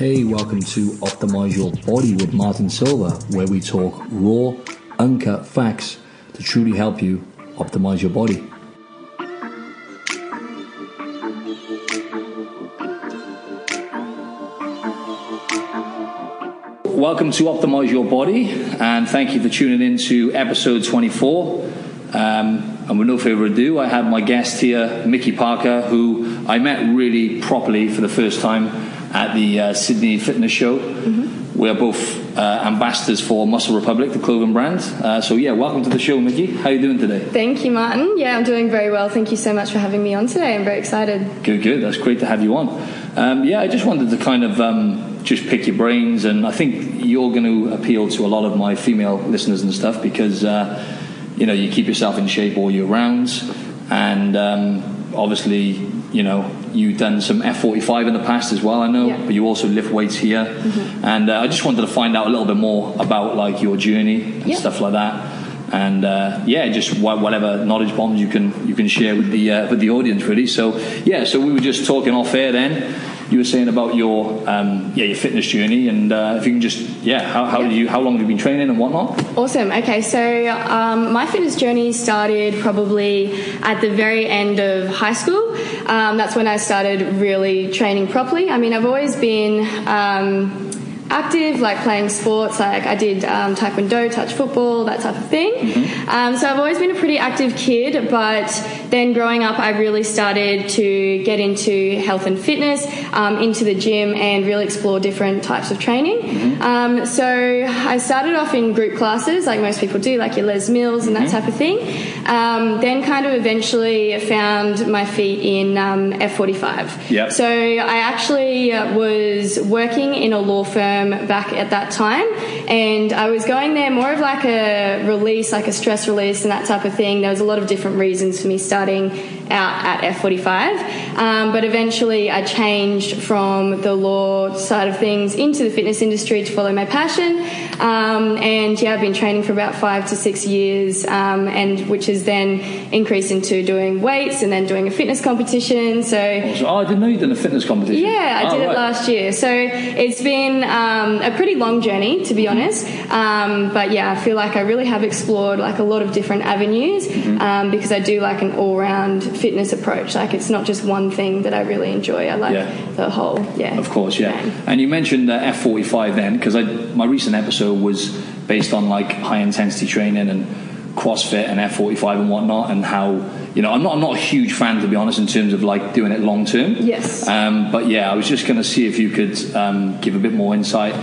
Hey, welcome to Optimize Your Body with Martin Silva, where we talk raw, uncut facts to truly help you optimize your body. Welcome to Optimize Your Body, and thank you for tuning in to episode 24. Um, and with no further ado, I have my guest here, Micky Parker, who I met really properly for the first time at the uh, Sydney Fitness Show. Mm-hmm. We are both uh, ambassadors for Muscle Republic, the clothing brand. Uh, so yeah, welcome to the show, Micky. How are you doing today? Thank you, Martin. Yeah, I'm doing very well. Thank you so much for having me on today. I'm very excited. Good, good. That's great to have you on. Um, yeah, I just wanted to kind of um, just pick your brains, and I think you're going to appeal to a lot of my female listeners and stuff because uh, you know you keep yourself in shape all year round, and um, obviously you know you've done some F45 in the past as well. I know, Yeah. but you also lift weights here, Mm-hmm. and uh, I just wanted to find out a little bit more about like your journey and Yeah. stuff like that. And uh, yeah, just wha- whatever knowledge bombs you can you can share with the uh, with the audience really. So yeah, so we were just talking off air then. You were saying about your um, yeah your fitness journey, and uh, if you can just yeah, how, how you how long have you been training and whatnot? Awesome. Okay, so um, my fitness journey started probably at the very end of high school. Um, that's when I started really training properly. I mean, I've always been. Um, active like playing sports like i did um, taekwondo touch football that type of thing. Um, so i've always been a pretty active kid but then growing up i really started to get into health and fitness um, into the gym and really explore different types of training. Um, so i started off in group classes like most people do like your les mills and that type of thing. Um, then kind of eventually found my feet in um, f45 Yep. so I actually uh, was working in a law firm back at that time, and I was going there more of like a release, like a stress release and that type of thing. There was a lot of different reasons for me starting out at F45, um, but eventually I changed from the law side of things into the fitness industry to follow my passion. Um, and yeah, I've been training for about five to six years, um, and which has then increased into doing weights and then doing a fitness competition. So oh, I didn't know you'd done a fitness competition. yeah, I Oh, did it last year. So it's been um, a pretty long journey, to be honest. Um, but yeah, I feel like I really have explored like a lot of different avenues Mm-hmm. um, because I do like an all-round fitness approach. Like it's not just one thing that I really enjoy. I like Yeah. the whole, yeah. Of course, yeah. thing. And you mentioned the F45 then, because my recent episode was based on like high intensity training and CrossFit and F45 and whatnot, and how you know I'm not I'm not a huge fan to be honest in terms of like doing it long term. Yes. Um, but yeah, I was just going to see if you could um, give a bit more insight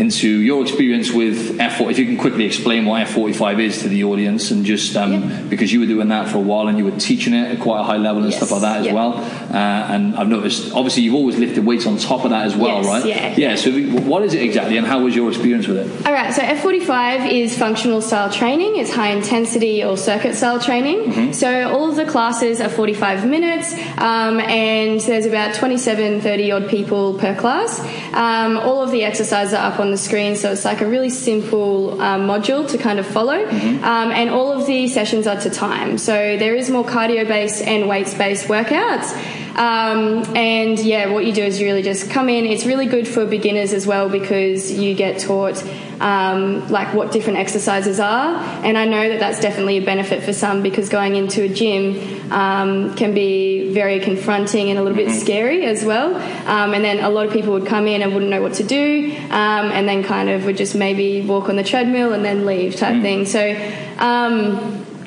into your experience with F4. If you can quickly explain what F45 is to the audience, and just um, Yeah. because you were doing that for a while and you were teaching it at quite a high level and Yes, stuff like that as yeah. well. Uh, and I've noticed, obviously, you've always lifted weights on top of that as well, Yes, right? yeah. Yeah. So, what is it exactly, and how was your experience with it? All right, so F45 is functional style training. It's high intensity or circuit style training. So all of the classes are 45 minutes, um, and there's about 27, 30 odd people per class. Um, all of the exercises are up on the screen, so it's like a really simple um, module to kind of follow. Um, and all of the sessions are to time. So there is more cardio based and weights based workouts. Um, and yeah, what you do is you really just come in. It's really good for beginners as well because you get taught um, like what different exercises are. And I know that that's definitely a benefit for some because going into a gym um, can be very confronting and a little bit scary as well. Um, and then a lot of people would come in and wouldn't know what to do, um, and then kind of would just maybe walk on the treadmill and then leave type thing. So.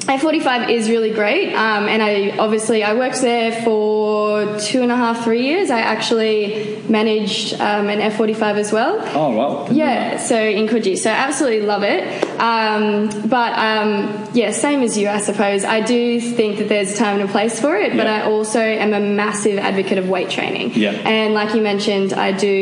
Um, F45 is really great, um, and I obviously I worked there for two and a half, three years. I actually managed um, an F45 as well. Oh, wow. Yeah, so in Coogee, so absolutely love it. Um, but um, yeah, same as you, I suppose. I do think that there's a time and a place for it, but Yeah. I also am a massive advocate of weight training. Yeah. And like you mentioned, I do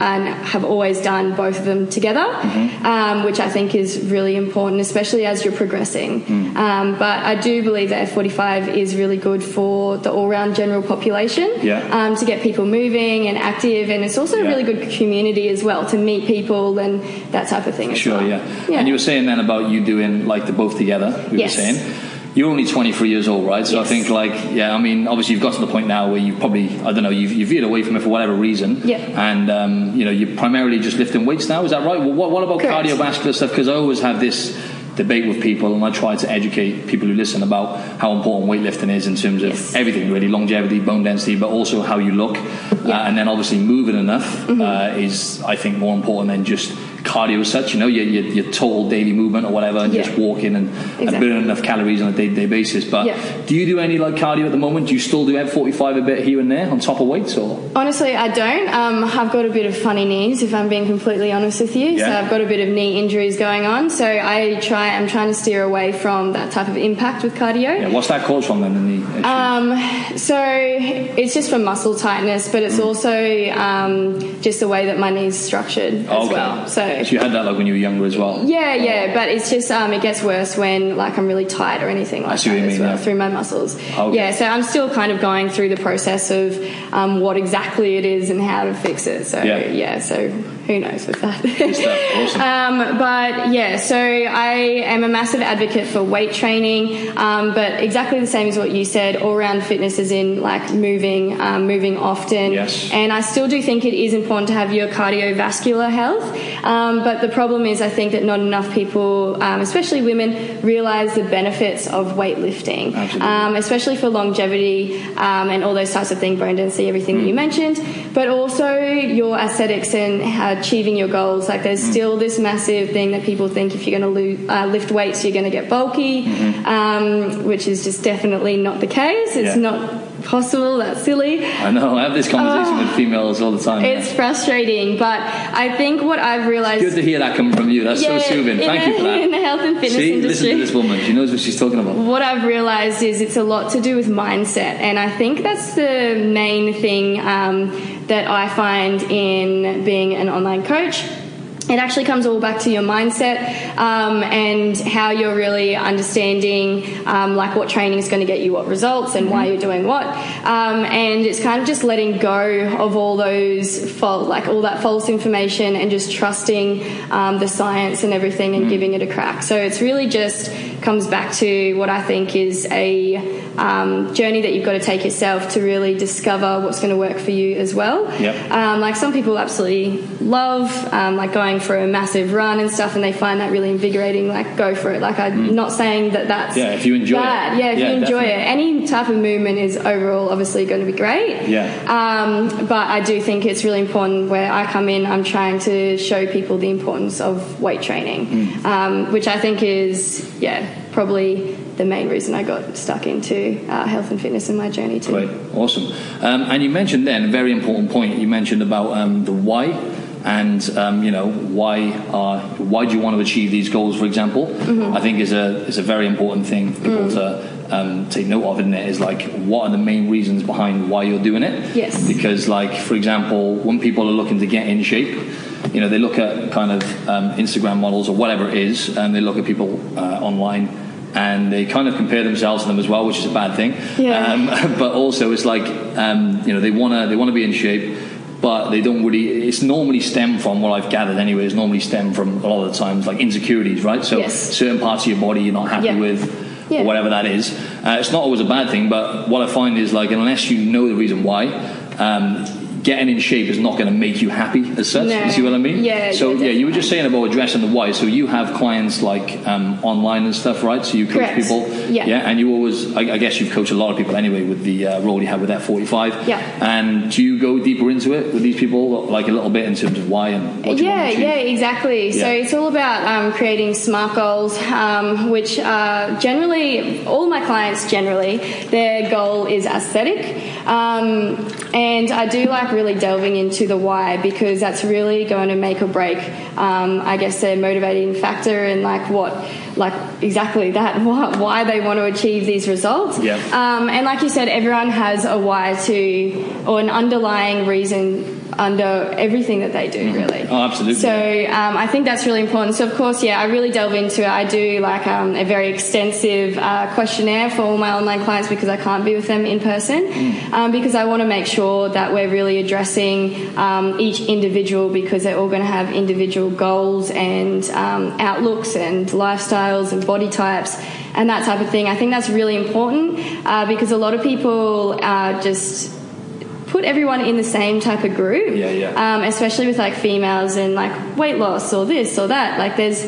and have always done both of them together, Mm-hmm. um, which I think is really important, especially as you're progressing. Mm. Um, but I do believe that F45 is really good for the all-round general population Yeah. um, to get people moving and active, and it's also Yeah. a really good community as well to meet people and that type of thing. Sure, well. yeah. Yeah. And you were saying then about you doing like the both together. We Yes. were saying. you're only 23 years old, right? So Yes. I think, like, yeah, I mean, obviously you've got to the point now where you probably, I don't know, you've, you've veered away from it for whatever reason. Yeah. And, um, you know, you're primarily just lifting weights now, is that right? Well, what, what about Correct. cardiovascular stuff? Because I always have this debate with people and I try to educate people who listen about how important weightlifting is in terms of Yes. everything really longevity bone density but also how you look uh, and then obviously moving enough Mm-hmm. uh, is I think more important than just cardio as such you know your, your, your total daily movement or whatever and Yeah. just walking and, and burning enough calories on a day-to-day basis but Yeah. do you do any like cardio at the moment do you still do F45 a bit here and there on top of weights or Honestly, I don't. Um, I've got a bit of funny knees, if I'm being completely honest with you. So I've got a bit of knee injuries going on. So I try. I'm trying to steer away from that type of impact with cardio. yeah, what's that caused from then the? Um, so it's just for muscle tightness, but Mm. it's also um, just the way that my knee's structured as okay. well. So so you had that like when you were younger as well yeah, yeah, but it's just um, it gets worse when like I'm really tight or anything like see what you mean, well yeah. through my muscles. Okay. Yeah, so I'm still kind of going through the process of um, what exactly it is and how to fix it. So Yeah. yeah, so who knows with that. Awesome. Um, but yeah, so I am a massive advocate for weight training, um, but exactly the same as what you said. All round fitness is in like moving, um, moving often. Yes. And I still do think it is important to have your cardiovascular health. Um, but the problem is, I think that not enough people, um, especially women, realize the benefits of weightlifting, um, especially for longevity um, and all those types of things, bone density, everything Mm. that you mentioned. But also your aesthetics and achieving your goals. Like Mm. there's still this massive thing that people think if you're going to uh, lift weights, you're going to get bulky, um, which is just definitely not the case. It's Mm-hmm. Yeah. not possible. That's silly. I know I have this conversation with females all the time yeah. It's frustrating, but I think what I've realized. good to hear that coming from you that's so soothing thank the, you for that In the health and fitness See, industry. listen to this woman. She knows what she's talking about. what I've realized is it's a lot to do with mindset, and I think that's the main thing um, that I find in being an online coach. It actually comes all back to your mindset um, and how you're really understanding, um, like what training is going to get you what results and why you're doing what. Um, and it's kind of just letting go of all those false, like all that false information, and just trusting um, the science and everything and giving it a crack. So it's really just comes back to what I think is a um, journey that you've got to take yourself to really discover what's going to work for you as well. Yep. Um, like some people absolutely love um, like going for a massive run and stuff, and they find that really invigorating. Like go for it. Like I'm not saying that that's Mm. Yeah, if you enjoy it. bad. Yeah, if Yeah, you enjoy definitely. it, any type of movement is overall obviously going to be great. Yeah. Um, but I do think it's really important where I come in, I'm trying to show people the importance of weight training, Mm. um, which I think is, yeah, probably the main reason I got stuck into uh, health and fitness in my journey too. Great, awesome. Um, and you mentioned then a very important point. You mentioned about um, the why, and um, you know why are why do you want to achieve these goals? For example, Mm-hmm. I think is a is a very important thing for people Mm. to. Um, take note of, isn't it? Is like what are the main reasons behind why you're doing it? Yes. Because, like, for example, when people are looking to get in shape, you know, they look at kind of um, Instagram models or whatever it is, and they look at people uh, online, and they kind of compare themselves to them as well, which is a bad thing. Yeah. Um, but also, it's like um, you know, they wanna they wanna be in shape, but they don't really. It's normally stem from what I've gathered anyway. It's normally stem from a lot of the times like insecurities, right? So Yes. certain parts of your body you're not happy Yeah. with. Yeah. Or whatever that is, uh, it's not always a bad thing. But what I find is like unless you know the reason why, um, getting in shape is not going to make you happy as such. No. You see what I mean? Yeah, So yeah, yeah, you were just saying about addressing the why. So you have clients like um, online and stuff, right? So you coach Correct. people. Yeah. Yeah. And you always, I, I guess, you've coached a lot of people anyway with the uh, role you have with F45. Yeah. And do you go deeper into it with these people, like a little bit in terms of why and what yeah, yeah, exactly. So it's all about um, creating smart goals, um, which are generally all my clients generally their goal is aesthetic, um, and I do like really delving into the why because that's really going to make or break. Um, I guess their motivating factor and like what, like exactly that why, why they want to achieve these results. Yeah. Um, and like you said, everyone has a why to or an underlying reason under everything that they do, really. Oh, absolutely. So um, I think that's really important. So of course, yeah, I really delve into it. I do like um, a very extensive uh, questionnaire for all my online clients because I can't be with them in person Mm. um, because I want to make sure that we're really addressing um, each individual because they're all going to have individual goals and um, outlooks and lifestyles and body types and that type of thing. I think that's really important uh, because a lot of people uh, just put everyone in the same type of group. Yeah, yeah. Um, especially with like females and like weight loss or this or that. Like there's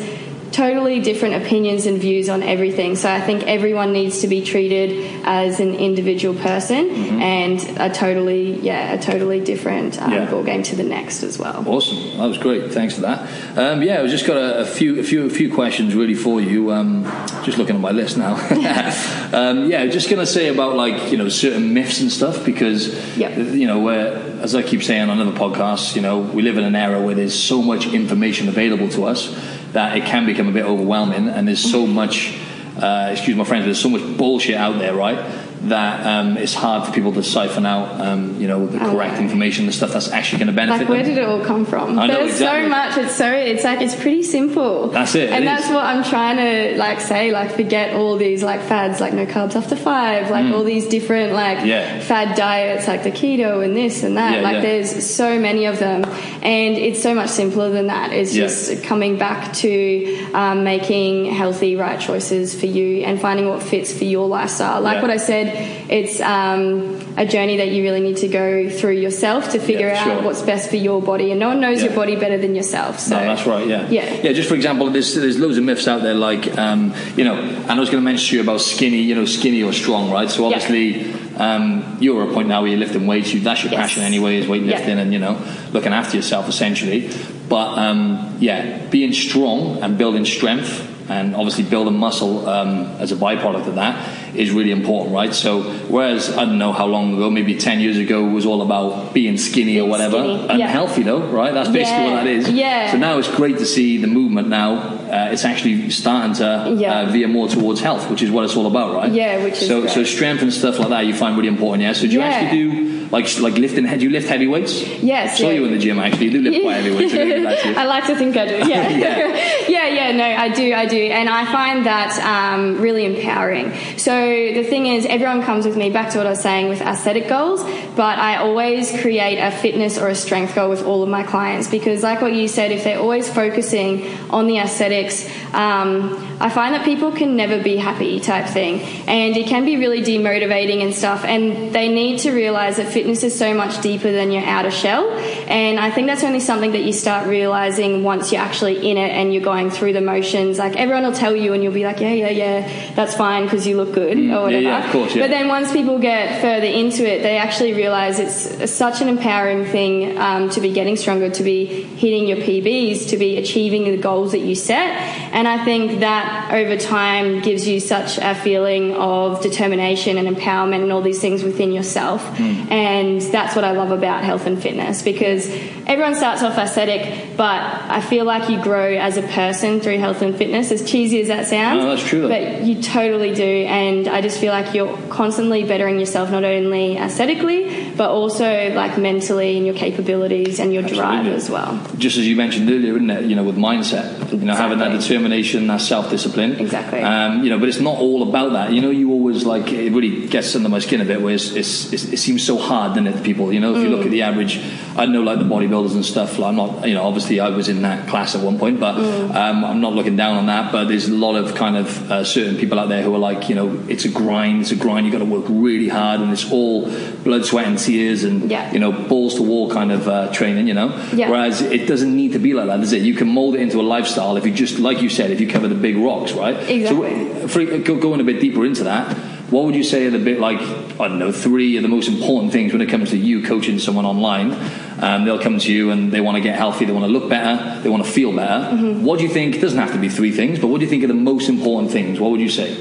totally different opinions and views on everything. So I think everyone needs to be treated as an individual person Mm-hmm. and a totally yeah a totally different um, Yeah. ball game to the next as well. Awesome, that was great. Thanks for that. Um, yeah, I've just got a, a few, a few, a few questions really for you. Um, just looking at my list now. um, yeah, just gonna say about like you know certain myths and stuff because Yep. you know where as I keep saying on other podcasts, you know we live in an era where there's so much information available to us that it can become a bit overwhelming, and there's so much. Uh, excuse my friends, there's so much bullshit out there, right? That um, it's hard for people to siphon out, um, you know, the correct yeah. information, the stuff that's actually going to benefit Like where them. did it all come from? I know, There's exactly. so much. It's so it's like it's pretty simple. That's it, it and is. that's what I'm trying to like say. Like forget all these like fads, like no carbs after five, like all these different like Mm. Yeah. fad diets, like the keto and this and that. Yeah, like yeah. there's so many of them, and it's so much simpler than that. It's just coming back to um, making healthy, right choices for you and finding what fits for your lifestyle. Like what I said, it's um, a journey that you really need to go through yourself to figure Yeah, out sure. what's best for your body, and no one knows Yeah. your body better than yourself. So No, that's right. Yeah. Yeah. Yeah. Just for example, there's there's loads of myths out there, like um, you know, and I was going to mention to you about skinny, you know, skinny or strong, right? So Yeah. obviously, um, you're at a point now where you're lifting weights. You that's your Yes. passion anyway, is weightlifting, Yeah. and you know, looking after yourself essentially. But um, yeah, being strong and building strength. And obviously, building muscle um, as a byproduct of that is really important, right? So, whereas I don't know how long ago, maybe ten years ago, was all about being skinny or whatever, skinny, yeah. unhealthy though, right? That's basically Yeah, what that is. yeah. So now it's great to see the movement now. Uh, it's actually starting to Yeah. uh, veer more towards health, which is what it's all about, right? Yeah, which is so great. so strength and stuff like that you find really important. Yeah. So do you Yeah. actually do like like lifting? Do you lift heavy weights? Yes, I saw yeah. you in the gym actually. You do lift quite heavy weights. so good at that, I like to think I do. Yeah. Yeah. yeah, yeah, no, I do, I do. And I find that um, really empowering. So the thing is, everyone comes with me, back to what I was saying with aesthetic goals, but I always create a fitness or a strength goal with all of my clients because, like what you said, if they're always focusing on the aesthetics, um, I find that people can never be happy type thing. And it can be really demotivating and stuff. And they need to realize that fitness is so much deeper than your outer shell. And I think that's only something that you start realizing once you're actually in it and you're going through the motions. Like everyone will tell you and you'll be like, yeah, yeah, yeah, that's fine because you look good or whatever. Mm, yeah, of course, yeah. But then once people get further into it, they actually realize it's such an empowering thing um, to be getting stronger, to be hitting your PBs, to be achieving the goals that you set. And I think that over time gives you such a feeling of determination and empowerment and all these things within yourself. Hmm. And that's what I love about health and fitness because everyone starts off aesthetic, but I feel like you grow as a person through health and fitness, as cheesy as that sounds. No, that's true, though. But you totally do. And I just feel like you're constantly bettering yourself, not only aesthetically, but also like mentally and your capabilities and your drive as well. Just as you mentioned earlier, isn't it? You know, with mindset, you know, having that determination, that self-discipline. Exactly. Um, you know, but it's not all about that. You know, you always like it really gets under my skin a bit. Where it's, it's, it's, it seems so hard, doesn't it, to people? You know, if you look at the average, I know like the bodybuilders and stuff. Like, I'm not, you know, obviously I was in that class at one point, but um, I'm not looking down on that. But there's a lot of kind of uh, certain people out there who are like, you know, it's a grind. It's a grind. You've got to work really hard, and it's all blood, sweat, and tears, and Yeah. you know, balls to wall kind of uh, training. You know, Yeah. whereas it doesn't need to be like that, does it? You can mold it into a lifestyle if you just, like you said, if you cover the big rocks, right? Exactly. So, for, go- going a bit deeper into that, what would you say are the bit like I don't know three of the most important things when it comes to you coaching someone online? Um, they'll come to you and they want to get healthy, they want to look better, they want to feel better. Mm-hmm. What do you think? Doesn't have to be three things, but what do you think are the most important things? What would you say?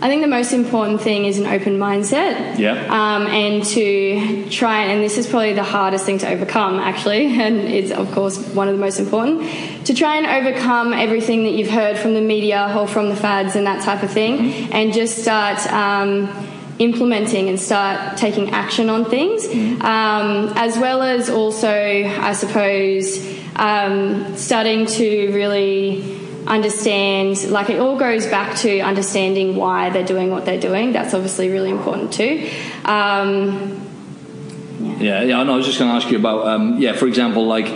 I think the most important thing is an open mindset. Yeah. Um, and to try, and this is probably the hardest thing to overcome, actually, and it's, of course, one of the most important, to try and overcome everything that you've heard from the media or from the fads and that type of thing, and just start. Um, implementing and start taking action on things, um, as well as also, I suppose, um, starting to really understand like it all goes back to understanding why they're doing what they're doing that's obviously really important too um, Yeah, yeah. No, I was just going to ask you about, um, yeah, for example, like,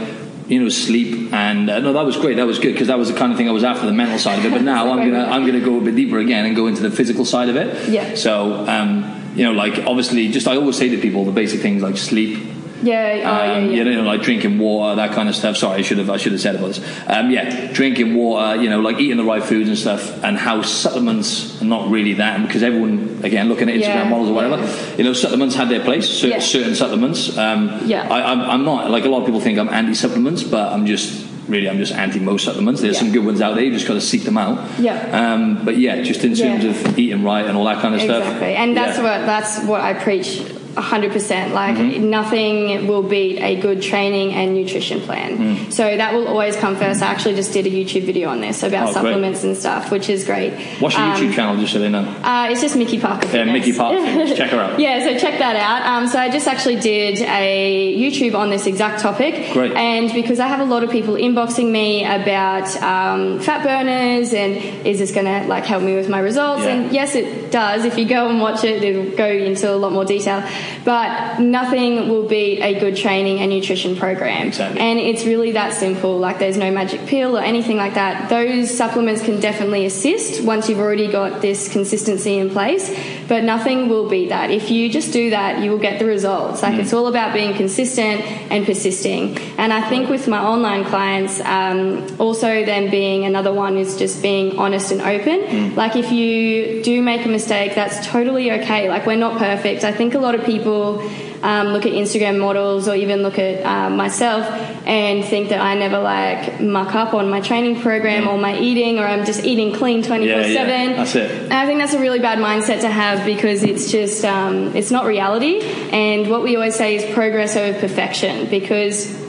you know, sleep and uh, no, that was great. That was good because that was the kind of thing I was after the mental side of it. But now I'm gonna I'm gonna go a bit deeper again and go into the physical side of it. Yeah. So, um, you know, like obviously, just I always say to people the basic things like sleep, yeah, oh, yeah, um, yeah. You know, like drinking water, that kind of stuff. Sorry, I should have I should have said about this. Um, yeah, drinking water. You know, like eating the right foods and stuff, and how supplements are not really that because everyone again looking at Instagram Yeah, models or whatever. yeah. You know, supplements had their place. Certain, Yeah. certain supplements. Um, Yeah. I, I'm, I'm not like a lot of people think I'm anti supplements, but I'm just really I'm just anti most supplements. There's Yeah. some good ones out there. You just got to seek them out. Yeah. Um, but yeah, just in terms Yeah. of eating right and all that kind of stuff. Exactly, and that's Yeah. what that's what I preach. 100% like Mm-hmm. nothing will beat a good training and nutrition plan Mm. so that will always come first i actually just did a youtube video on this about Oh, great. supplements and stuff which is great What's your Um, YouTube channel, just so they know? uh, it's just Micky Parker. Yeah, Fitness. Micky Parker Check her out. yeah, so check that out. Um, so I just actually did a YouTube on this exact topic. Great. And because I have a lot of people inboxing me about um, fat burners and is this going to like help me with my results? Yeah. And yes, it does. If you go and watch it, it'll go into a lot more detail. But nothing will beat a good training and nutrition program. Exactly. And it's really that simple. Like there's no magic pill or anything like that. Those supplements can definitely assist once you've already got this consistency in place, but nothing will beat that. If you just do that, you will get the results. Like it's all about being consistent and persisting. And I think with my online clients, um, also then being another one is just being honest and open. Like if you do make a mistake, that's totally okay. Like we're not perfect. I think a lot of people um, look at Instagram models or even look at uh, myself and think that I never like muck up on my training program or my eating or I'm just eating clean 24 Yeah, yeah, 7. that's it. And I think that's a really bad mindset to have because it's just, um, it's not reality. And what we always say is progress over perfection because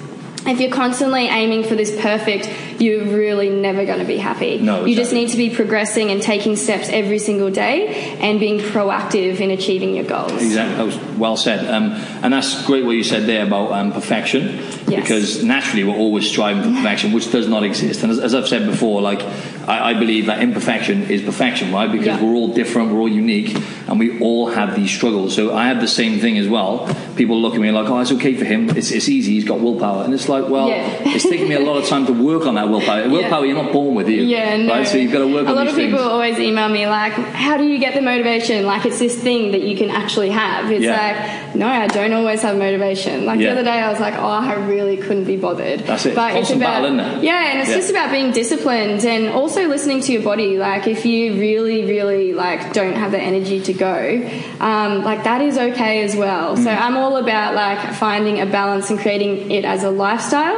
if you're constantly aiming for this perfect, you're really never going to be happy. No, You just need to be progressing and taking steps every single day and being proactive in achieving your goals. Exactly, that was well said. Um, and that's great what you said there about um, perfection, Yes. because naturally we're always striving for perfection, which does not exist. And as, as I've said before, like I, I believe that imperfection is perfection, right? Because Yeah. we're all different, we're all unique, and we all have these struggles. So I have the same thing as well. People look at me like, "Oh, it's okay for him. It's, it's easy. He's got willpower." And it's like, well, Yeah. it's taken me a lot of time to work on that willpower. Willpower, you're not born with you, Yeah, no. right? So you've got to work a on A lot of people things. always email me like, "How do you get the motivation?" Like it's this thing that you can actually have. It's Yeah. like, no, I don't always have motivation. Like Yeah. the other day, I was like, "Oh, I really couldn't be bothered." That's it. But it's about battle, it? yeah, and it's Yeah. just about being disciplined and also listening to your body. Like if you really, really like don't have the energy to go, um, like that is okay as well. So Mm. I'm all about like finding a balance and creating it as a lifestyle.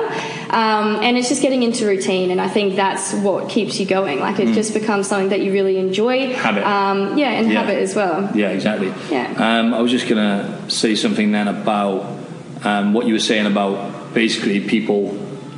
Um, and it's just getting into routine, and I think that's what keeps you going. Like it just becomes something that you really enjoy. Mm. Habit. Um, yeah, and Yeah. habit as well. Yeah, exactly. Yeah. Um, I was just going to say something then about um, what you were saying about basically people,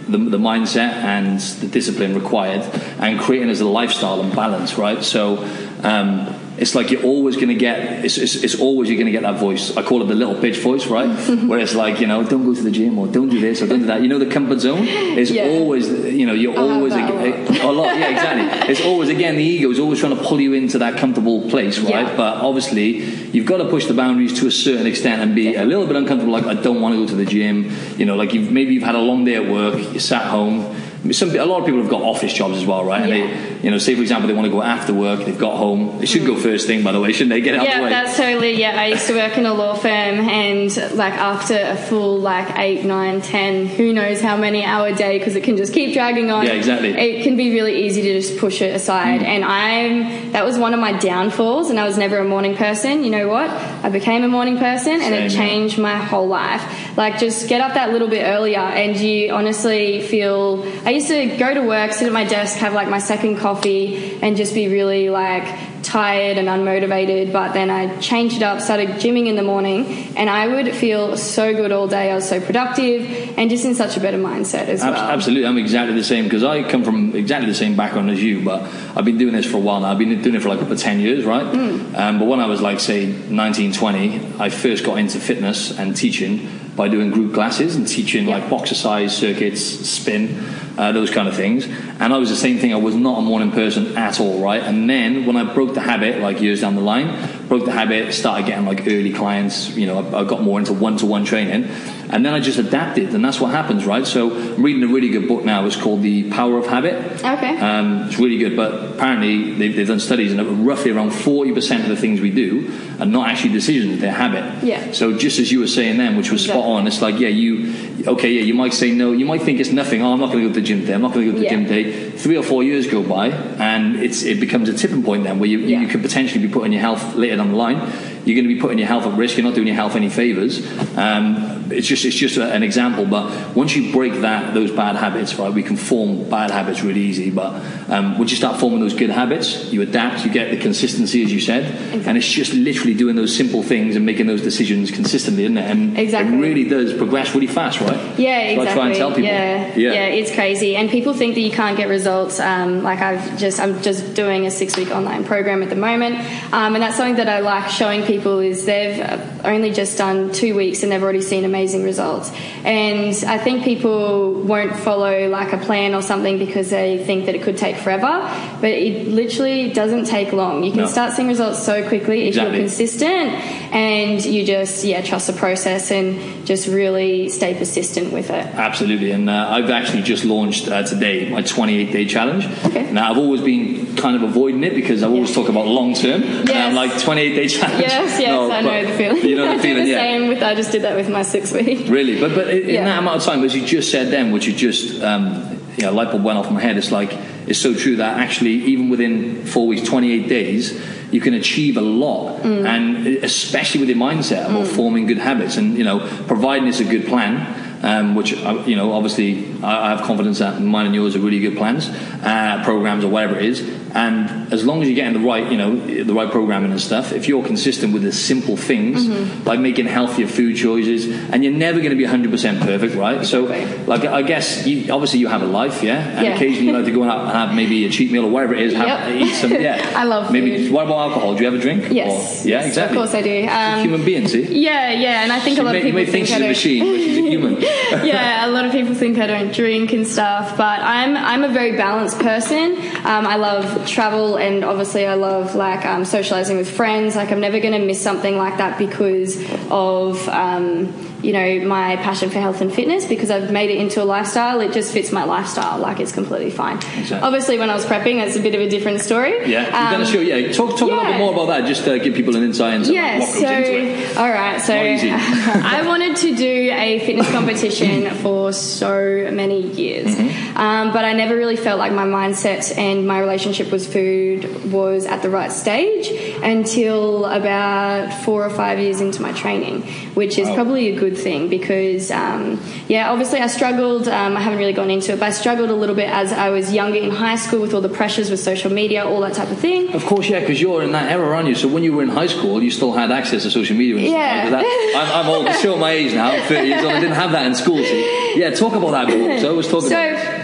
the, the mindset and the discipline required, and creating as a lifestyle and balance, right? So. Um, it's like you're always going to get. It's, it's, it's always you're going to get that voice. I call it the little bitch voice, right? Where it's like you know, don't go to the gym or don't do this or don't do that. You know, the comfort zone is Yeah. always. You know, you're I always a eh, a lot. Yeah, exactly. It's always again the ego is always trying to pull you into that comfortable place, right? Yeah. But obviously, you've got to push the boundaries to a certain extent and be a little bit uncomfortable. Like I don't want to go to the gym. You know, like you've maybe you've had a long day at work. You sat home. Some a lot of people have got office jobs as well, right? And Yeah. You know, say for example, they want to go after work. They've got home. They should go first thing, by the way, shouldn't they? Get out of the Yeah, that's totally. Yeah, I used to work in a law firm, and like after a full like eight, nine, ten, who knows how many hour day, because it can just keep dragging on. Yeah, exactly. Mm. It can be really easy to just push it aside, and I'm that was one of my downfalls, and I was never a morning person. You know what? I became a morning person, and it Same, yeah. changed my whole life. Like just get up that little bit earlier, and you honestly feel. I used to go to work, sit at my desk, have like my second coffee, and just be really like tired and unmotivated. But then I changed it up, started gymming in the morning, and I would feel so good all day. I was so productive and just in such a better mindset as well. Absolutely, I'm exactly the same because I come from exactly the same background as you, but I've been doing this for a while now. I've been doing it for like over 10 years, right? Mm. Um, but when I was like, say, 19, 20, I first got into fitness and teaching by doing group classes and teaching Yeah. like boxercise circuits, spin, uh, those kind of things. And I was the same thing. I was not a morning person at all, right? And then when I broke the habit, like years down the line, broke the habit, started getting like early clients. You know, I, I got more into one-to-one training, and then I just adapted, and that's what happens, right? So I'm reading a really good book now. It's called The Power of Habit. Okay. Um, it's really good, but apparently they've, they've done studies, and roughly around 40% of the things we do are not actually decisions; they're habit. Yeah. So just as you were saying then, which was spot on, it's like, yeah, you, okay, yeah, you might say no, you might think it's nothing. Oh, I'm not going to go to the gym today. I'm not going to go to the Yeah. gym today. Three or four years go by, and it's it becomes a tipping point then, where you, Yeah. you could potentially be putting your health later down the line. You're going to be putting your health at risk. You're not doing your health any favors. Um, it's just it's just a, an example, but once you break that those bad habits, right, we can form bad habits really easy. But um, once you start forming those good habits, you adapt, you get the consistency, as you said, and it's just literally doing those simple things and making those decisions consistently, isn't it? And Exactly. it really does progress really fast, right? Yeah, So exactly. I try and tell people. Yeah, yeah. it's crazy, and people think that you can't get results. Um, like I've just, I'm just doing a six-week online program at the moment, um, and that's something that I like showing people is they've only just done two weeks and they've already seen amazing results. And I think people won't follow like a plan or something because they think that it could take forever, but it literally doesn't take long. You can No. start seeing results so quickly if you're consistent and you just yeah trust the process and just really stay persistent with it. Absolutely, and uh, I've actually just launched uh, today my 28 day challenge. Okay. Now I've always been kind of avoiding it because I always Yes. talk about long term. And I'm like 28 day challenge. Yes, yes, No, I but- know the feeling. You know the feeling, the yeah. same with I just did that with my six week. Really, but but in Yeah. that amount of time, as you just said then, which you just um, you know, light bulb went off my head. It's like it's so true that actually even within four weeks, 28 days, you can achieve a lot, Mm. and especially with your mindset about forming good habits and you know providing it's a good plan. Um, which uh, you know, obviously, I, I have confidence that mine and yours are really good plans, uh, programs or whatever it is. And as long as you're getting the right, you know, the right programming and stuff, if you're consistent with the simple things, Mm-hmm. like making healthier food choices, and you're never going to be 100% perfect, right? So, like, I guess you, obviously you have a life, yeah, and Yeah. occasionally you like to go out and have maybe a cheat meal or whatever it is, have, Yep. eat some, yeah. I love maybe. food. What about alcohol? Do you have a drink? Yes, Or- yeah, yes, exactly. Of course I do. Um, Human being, see. yeah, yeah, and I think She a lot may, of people think, I she's a don't- machine, but she's a human. yeah, a lot of people think I don't drink and stuff, but I'm I'm a very balanced person. Um, I love travel, and obviously I love like um, socializing with friends. Like I'm never going to miss something like that because of. Um, you know my passion for health and fitness because I've made it into a lifestyle. It just fits my lifestyle. Like it's completely fine. Exactly. Obviously, when I was prepping, it's a bit of a different story. Yeah, you've done a Um, show. Yeah, talk talk a little bit more about that. Just uh, give people an insight into Yeah, like, what goes so into it. all right, so. I wanted to do a fitness competition for so many years, Mm-hmm. um, but I never really felt like my mindset and my relationship with food was at the right stage until about four or five years into my training, which is Wow. probably a good thing because, um, yeah, obviously I struggled. Um, I haven't really gone into it, but I struggled a little bit as I was younger in high school with all the pressures with social media, all that type of thing. Of course, yeah, because you're in that era, aren't you? So when you were in high school, you still had access to social media. And Yeah. Like that. I'm, I'm old. Show my age now. I'm 30 years old. I didn't have that in school. See? Yeah, talk about that. So I was talking So, about.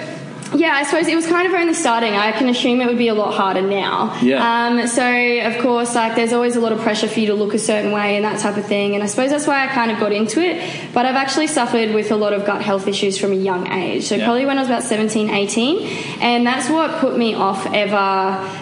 Yeah, I suppose it was kind of only starting. I can assume it would be a lot harder now. Yeah. Um, so, of course, like there's always a lot of pressure for you to look a certain way and that type of thing. And I suppose that's why I kind of got into it. But I've actually suffered with a lot of gut health issues from a young age. So Yeah. probably when I was about 17, 18. And that's what put me off ever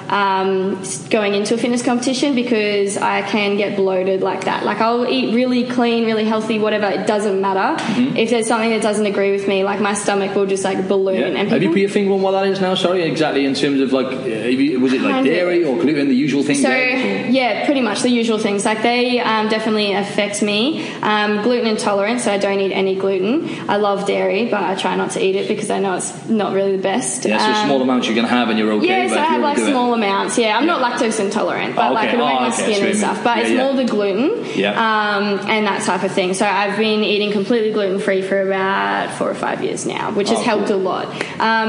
um, going into a fitness competition because I can get bloated like that. Like I'll eat really clean, really healthy, whatever. It doesn't matter. If there's something that doesn't agree with me, like my stomach will just like balloon. Yeah. And people- put your finger on what that is now? Sorry, exactly. In terms of like, uh, was it like dairy or gluten, the usual things? So yeah, pretty much the usual things. Like they um, definitely affect me. Um, gluten intolerant, so I don't eat any gluten. I love dairy, but I try not to eat it because I know it's not really the best. Yeah, so Um, small amounts you can have and you're okay. yeah, so I have like overdo it- small amounts. Yeah, I'm not lactose intolerant, but Oh, like it'll make Oh, my okay, skin and stuff. But Yeah, it's yeah. more the gluten, Yeah. um, and that type of thing. So I've been eating completely gluten free for about four or five years now, which has Oh, helped cool. a lot.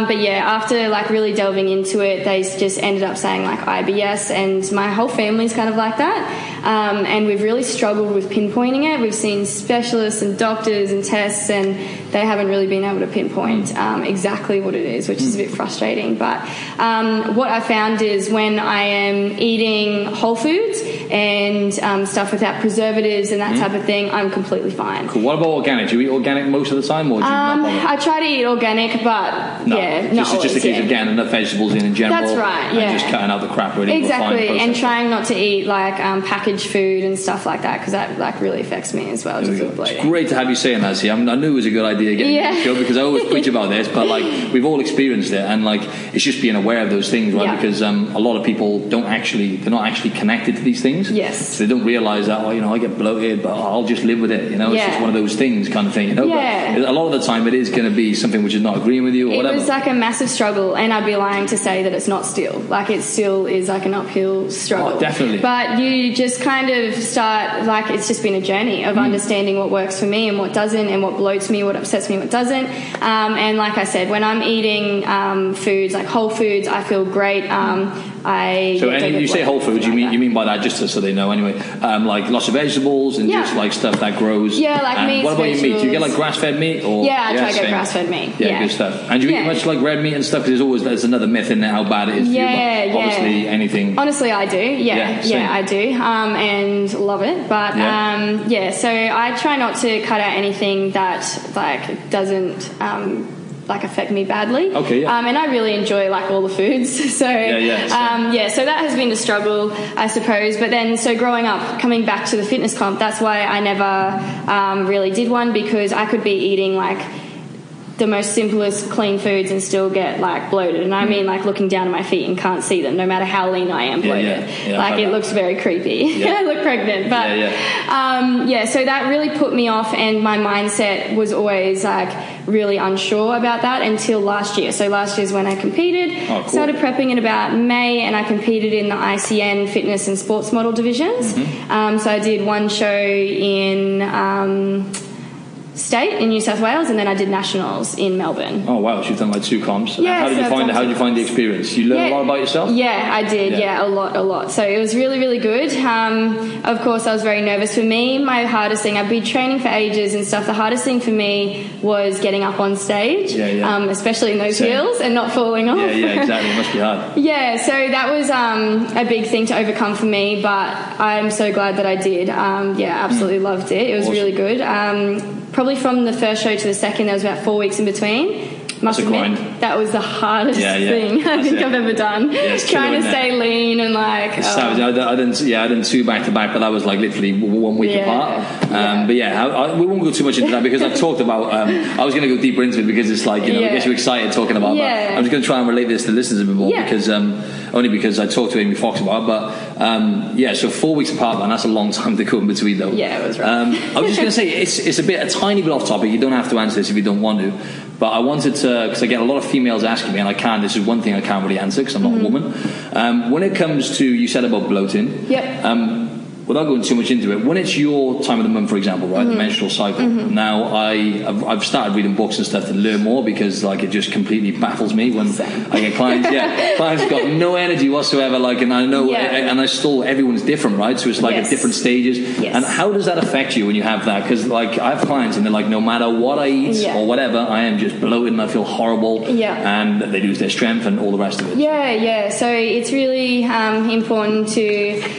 Um, but yeah, after like really delving into it, they just ended up saying like IBS, and my whole family's kind of like that. Um, and we've really struggled with pinpointing it. We've seen specialists and doctors and tests, and they haven't really been able to pinpoint um, exactly what it is, which is a bit frustrating. But um, what I found is when I am eating whole foods and um, stuff without preservatives and that type of thing, I'm completely fine. Cool. What about organic? Do you eat organic most of the time, or do you Um. I try to eat organic, but No, yeah, just, not it's just a always, case yeah. of getting enough vegetables in in general. That's right, yeah. just cutting out the crap really. Exactly, and trying not to eat like um, packaged food and stuff like that because that like really affects me as well. We Just It's great to have you saying that. See, I'm, I knew it was a good idea getting Yeah. you on the show because I always preach about this, but like we've all experienced it, and like it's just being aware of those things, right? Yeah. Because um, a lot of people don't actually they're not actually connected to these things. Yes. So they don't realize that. Oh, you know, I get bloated, but I'll just live with it. You know, it's just one of those things, kind of thing. You know. Yeah. But a lot of the time, it is going to be something which is not agreeing with you or It whatever. was like a massive struggle, and I'd be lying to say that it's not still. Like it still is like an uphill struggle. Oh, definitely. But you just kind of start like it's just been a journey Mm. of understanding what works for me and what doesn't, and what bloats me, what upsets me, what doesn't. Um, and like I said, when I'm eating um, foods like whole foods, I feel great. Um, I So, yeah, don't and get you say whole foods, you mean that. you mean by that just so they know anyway, um, like lots of vegetables and Yeah. just like stuff that grows. Yeah, like and meats, What about your meat? Do you get like grass-fed meat or? Yeah, I try to get grass-fed meat, Yeah, yeah. good stuff. And do you eat much like red meat and stuff? Because there's always there's another myth in there how bad it is. for Yeah, you. Obviously, anything. Honestly, I do. Yeah, Yeah, I do, um, and love it. But Yeah. um, yeah, so I try not to cut out anything that like doesn't. Like affect me badly. Okay, yeah. Um, and I really enjoy like all the foods. So Yeah, yeah, same. um, yeah. So that has been a struggle, I suppose. But then, so growing up, coming back to the fitness comp, that's why I never um, really did one because I could be eating like the most simplest clean foods and still get like bloated. And I mean like looking down at my feet and can't see them no matter how lean I am bloated. yeah, yeah, I've like it looks very creepy. Yeah. I look pregnant. But Yeah, yeah, Um, yeah, so that really put me off and my mindset was always like really unsure about that until last year. So last year's when I competed. Oh, cool. Started prepping in about May and I competed in the ICN fitness and sports model divisions. Mm-hmm. Um, so I did one show in um, state in New South Wales and then I did nationals in Melbourne. Oh wow, she's done like two comps. Yeah, how did so you find it? How did you find the experience? You learn a lot about yourself. Yeah, I did. Yeah. Yeah. a lot, a lot. So it was really, really good. Um, of course, I was very nervous. For me, my hardest thing, I've been training for ages and stuff. The hardest thing for me was getting up on stage, Yeah, yeah. Um, especially in those Same. heels and not falling off. Yeah, yeah, exactly. It must be hard. Yeah, so that was um, a big thing to overcome for me, but I'm so glad that I did. Um, yeah, absolutely loved it. It was. Awesome. really good. Probably from the first show to the second, there was about four weeks in between. Must admit, that was the hardest Yeah, yeah. thing I think it. I've ever done. Trying to stay lean and like. Oh. savage. I, I didn't, yeah, I didn't two back to back, but that was like literally one week Yeah, apart. Um, yeah. But yeah, I, I, we won't go too much into that because I've talked about. Um, I was going to go deeper into it because it's like you know, it Yeah. gets you excited talking about. Yeah. But I'm just going to try and relate this to listeners a bit more Yeah. because um, only because I talked to Amy Fox about. it. But um, yeah, so four weeks apart, man, that's a long time to go in between though. Yeah, it was rough. Um, I was just going to say it's it's a bit a tiny bit off topic. You don't have to answer this if you don't want to. But I wanted to because I get a lot of females asking me, and I can't. This is one thing I can't really answer because I'm not a woman. Um, when it comes to you said about bloating. Mm-hmm. Without going too much into it, when it's your time of the month, for example, right, Mm-hmm. the menstrual cycle. Now, I I've, I've started reading books and stuff to learn more because like it just completely baffles me when. I get clients. Yeah, clients got no energy whatsoever. Like, and I know, Yeah. and I still everyone's different, right? So it's like at different stages. Yes. And how does that affect you when you have that? Because like I have clients and they're like, no matter what I eat Yeah. or whatever, I am just bloated and I feel horrible. Yeah. And they lose their strength and all the rest of it. Yeah, yeah. So it's really um, important to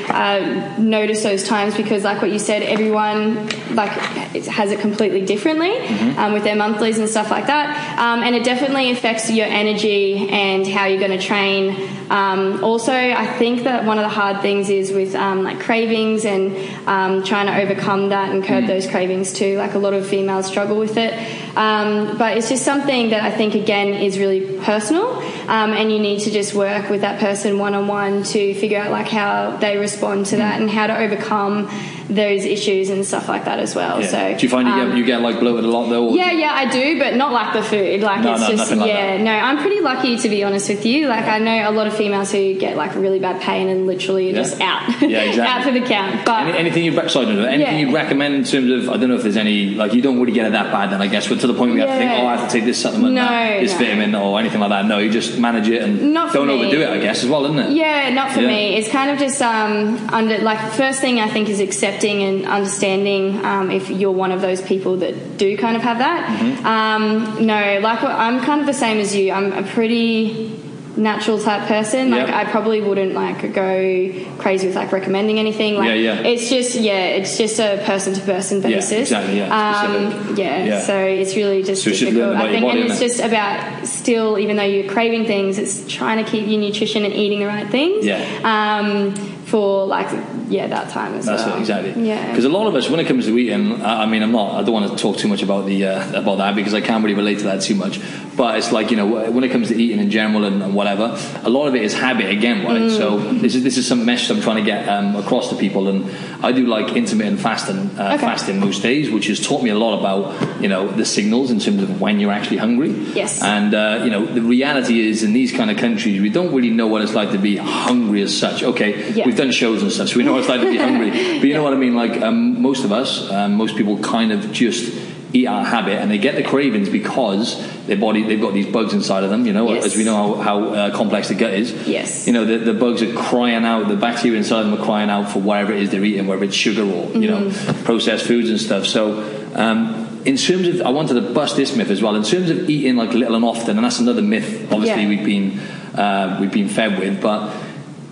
uh, notice those times because, like what you said, everyone like has it completely differently Mm-hmm. um, with their monthlies and stuff like that, um, and it definitely affects your energy and how you're going to train. Um, also, I think that one of the hard things is with um, like cravings and um, trying to overcome that and Mm. curb those cravings too. Like a lot of females struggle with it, um, but it's just something that I think again is really personal, um, and you need to just work with that person one on one to figure out like how they respond to that and how to overcome those issues and stuff like that as well. Yeah. So do you find you, um, get, you get like bloated a lot though? yeah, yeah, I do, but not like the food. Like No, it's no, just like yeah, that. no. I'm pretty lucky to be honest with you. Like I know a lot of females who get like really bad pain and literally Yeah. just out, Yeah, exactly. out for the count. But Any, anything you sorry, no, anything Yeah. you recommend in terms of I don't know if there's any like you don't really get it that bad then I guess, but to the point where you have to think, oh, I have to take this supplement, No, that, this vitamin, or anything like that. No, you just manage it and Not don't overdo it. I guess as well, isn't it? Yeah, not for me. It's kind of just um, under like first thing I think is accepting and understanding um, if you're one of those people that do kind of have that. Mm-hmm. Um, no, like I'm kind of the same as you. I'm a pretty natural type person. Like Yeah. I probably wouldn't like go crazy with like recommending anything. Like Yeah, yeah. it's just yeah, it's just a person to person basis. Yeah, exactly, yeah, Um, yeah, Yeah. So it's really just So difficult. I think, body, and it's innit? just about still, even though you're craving things, it's trying to keep your nutrition and eating the right things. Yeah. Um, for like yeah that time as That's well. it, exactly. Yeah. Because a lot of us, when it comes to eating, I I mean, I'm not. I don't want to talk too much about the uh, about that because I can't really relate to that too much. But it's like you know, when it comes to eating in general and, and whatever, a lot of it is habit again, right? Mm. So this is this is some message I'm trying to get um, across to people, and I do like intermittent fasting, uh, Okay. fasting most days, which has taught me a lot about you know the signals in terms of when you're actually hungry. Yes. And uh, you know, the reality is in these kind of countries, we don't really know what it's like to be hungry as such. Okay, Yeah. we've done shows and stuff, so we know what it's like to be hungry. But you know what I mean? Like um, most of us, um, most people kind of just eat out of habit, and they get the cravings because their body they've got these bugs inside of them. You know, Yes. as we know how, how uh, complex the gut is. Yes. You know, the, the bugs are crying out. The bacteria inside them are crying out for whatever it is they're eating, whether it's sugar or you know Mm-hmm. processed foods and stuff. So. Um, in terms of, I wanted to bust this myth as well. In terms of eating like little and often, and that's another myth. Obviously, Yeah. we've been uh, we've been fed with. But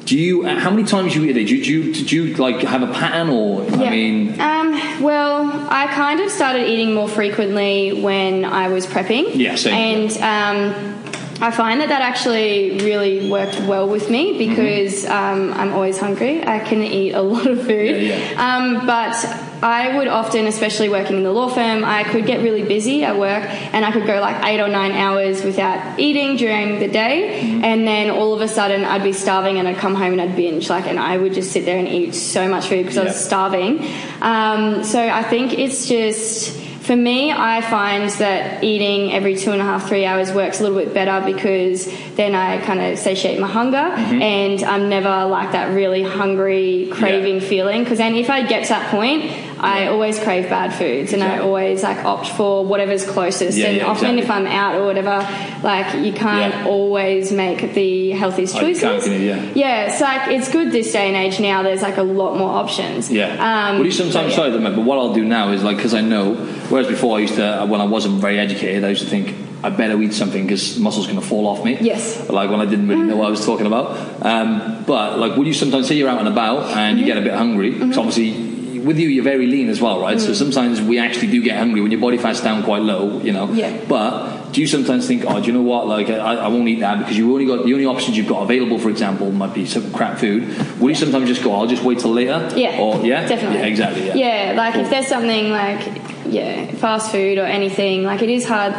do you? How many times you eat a day? Do you, do you, did you like have a pattern, or I mean, um, well, I kind of started eating more frequently when I was prepping. Yeah, same. And um, I find that that actually really worked well with me because um, I'm always hungry. I can eat a lot of food. Mm-hmm. Yeah, yeah. Um, but I would often, especially working in the law firm, I could get really busy at work and I could go like eight or nine hours without eating during the day. Mm-hmm. And then all of a sudden I'd be starving and I'd come home and I'd binge. Like, and I would just sit there and eat so much food because I was starving. Um, so I think it's just. For me, I find that eating every two and a half, three hours works a little bit better because then I kind of satiate my hunger Mm-hmm. and I'm never like that really hungry, craving feeling. Because then if I get to that point, I always crave bad foods and I always like opt for whatever's closest. Yeah, and yeah, often exactly. if I'm out or whatever, like you can't Yeah. always make the healthiest Oh, choices. Yeah. Yeah, it's like it's good this day and age now. There's like a lot more options. Yeah. Um, well, you sometimes so, yeah. sorry, but what I'll do now is like because I know. Whereas before I used to, when I wasn't very educated, I used to think I better eat something because muscle's going to fall off me. Yes. Like when I didn't really know what I was talking about. Um, but like, would you sometimes say you're out and about and you get a bit hungry? Mm-hmm. 'Cause obviously. With you, you're very lean as well, right? So mm. sometimes we actually do get hungry when your body fat's down quite low, you know. Yeah. But do you sometimes think, oh, do you know what? Like, I, I won't eat that because you only got the only options you've got available, for example, might be some crap food. Will you sometimes just go, I'll just wait till later? Yeah. Or yeah, Definitely. Yeah, exactly. Yeah. Yeah, like Cool. if there's something like yeah, fast food or anything, like it is hard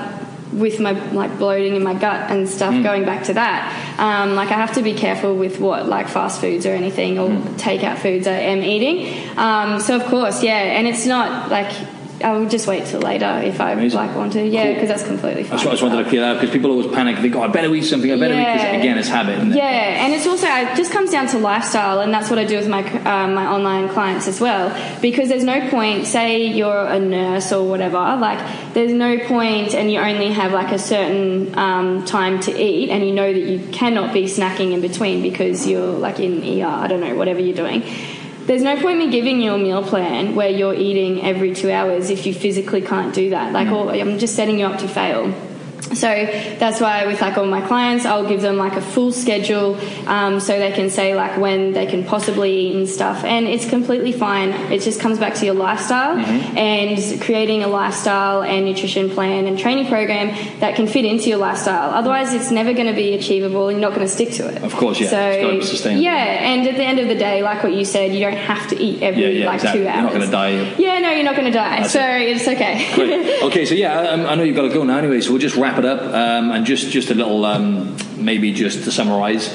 with my like bloating in my gut and stuff Mm. going back to that. Um, like I have to be careful with what like fast foods or anything or Mm. takeout foods I am eating. Um, so of course, yeah, and it's not like I will just wait till later if I Amazing. like want to. Yeah, Cool. because that's completely fine. I just, I just wanted to clear that up because people always panic. They go, I better eat something. I better eat because again, it's habit. Yeah, and it's also it just comes down to lifestyle, and that's what I do with my um, my online clients as well. Because there's no point, say you're a nurse or whatever, like there's no point, and you only have like a certain um, time to eat, and you know that you cannot be snacking in between because you're like in ER, I don't know, whatever you're doing. There's no point me giving you a meal plan where you're eating every two hours if you physically can't do that. Like, mm. or I'm just setting you up to fail. So that's why with like all my clients, I'll give them like a full schedule um, so they can say like when they can possibly eat and stuff. And it's completely fine. It just comes back to your lifestyle and creating a lifestyle and nutrition plan and training program that can fit into your lifestyle. Otherwise, it's never going to be achievable you're not going to stick to it. Of course, yeah. So It's gotta be sustainable. yeah, and at the end of the day, like what you said, you don't have to eat every Yeah, yeah, like exactly. two You're hours. not gonna die. Yeah, no, you're not going to die. That's so it. it's okay. Great. Okay, so yeah, I, I know you've got to go now anyway, so we'll just wrap it up um, and just just a little um, maybe just to summarise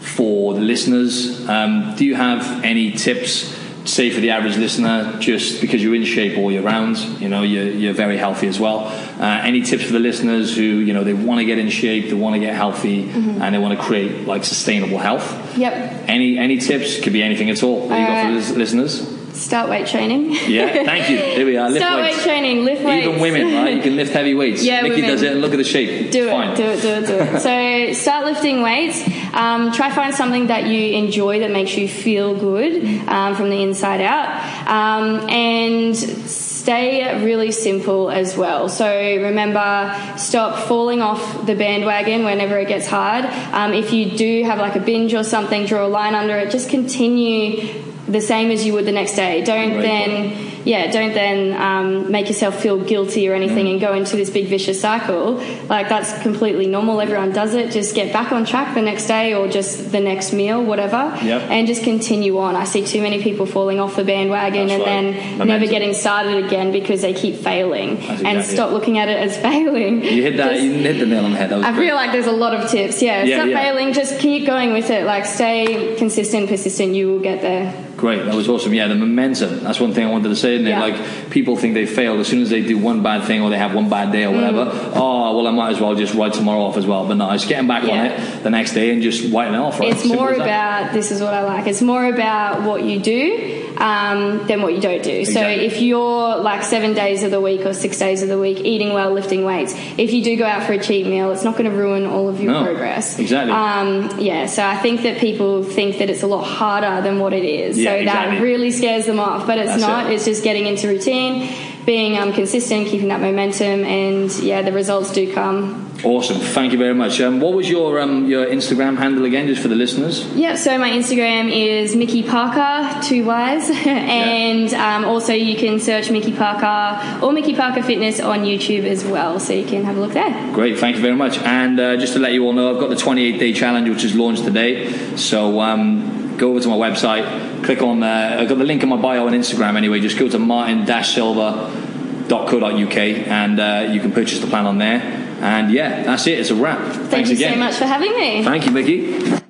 for the listeners. Um, do you have any tips say for the average listener, just because you're in shape all year round, you know, you're, you're very healthy as well. Uh, any tips for the listeners who, you know, they want to get in shape, they want to get healthy, Mm-hmm. and they want to create like sustainable health? Yep. Any any tips? Could be anything at all. That you got for Uh, lis- listeners? Start weight training. Yeah, thank you. Here we are. Lift Start weights. weight training. Lift weights. Even women, right? You can lift heavy weights. Yeah, Micky women. does it, and look at the shape. Do it, do it, do it, do it. so start lifting weights. Um, try find something that you enjoy that makes you feel good um, from the inside out, um, and stay really simple as well. So remember, stop falling off the bandwagon whenever it gets hard. Um, if you do have like a binge or something, draw a line under it. Just continue the same as you would the next day. Don't then yeah, don't then um, make yourself feel guilty or anything and go into this big vicious cycle. Like that's completely normal. Everyone does it. Just get back on track the next day or just the next meal, whatever, Yep. and just continue on. I see too many people falling off the bandwagon That's and right. then Momentum. never getting started again because they keep failing. That's and stop it. looking at it as failing. You hit that. Just- You hit the nail on the head. I great. feel like there's a lot of tips. Yeah, Yeah, stop yeah. failing. Just keep going with it. Like stay consistent, persistent. You will get there. Great, that was awesome. Yeah, the momentum. That's one thing I wanted to say. And Yeah. like people think they failed as soon as they do one bad thing or they have one bad day or whatever. Mm. Oh, well, I might as well just write tomorrow off as well. But no, it's getting back on it the next day and just writing it off. Right? It's Simple more about this is what I like. It's more about what you do um, than what you don't do. So if you're like seven days of the week or six days of the week eating well, lifting weights, if you do go out for a cheat meal, it's not going to ruin all of your No, progress. exactly. Um, yeah. So I think that people think that it's a lot harder than what it is. Yeah, so exactly. that really scares them off. But it's That's not. it. It's just getting into routine. Being um, consistent, keeping that momentum, and yeah, the results do come. Awesome. Thank you very much. Um, what was your um, your Instagram handle again, just for the listeners? Yep, so my Instagram is Micky Parker, two Y's. and um, also you can search Micky Parker or Micky Parker Fitness on YouTube as well, so you can have a look there. Great, thank you very much. And uh, just to let you all know, I've got the 28 day challenge which is launched today. So um, go over to my website, click on, uh, I've got the link in my bio on Instagram anyway. Just go to martin-silver.co.uk and uh, you can purchase the plan on there. And yeah, that's it, it's a wrap. Thank Thanks you again. so much for having me. Thank you, Micky.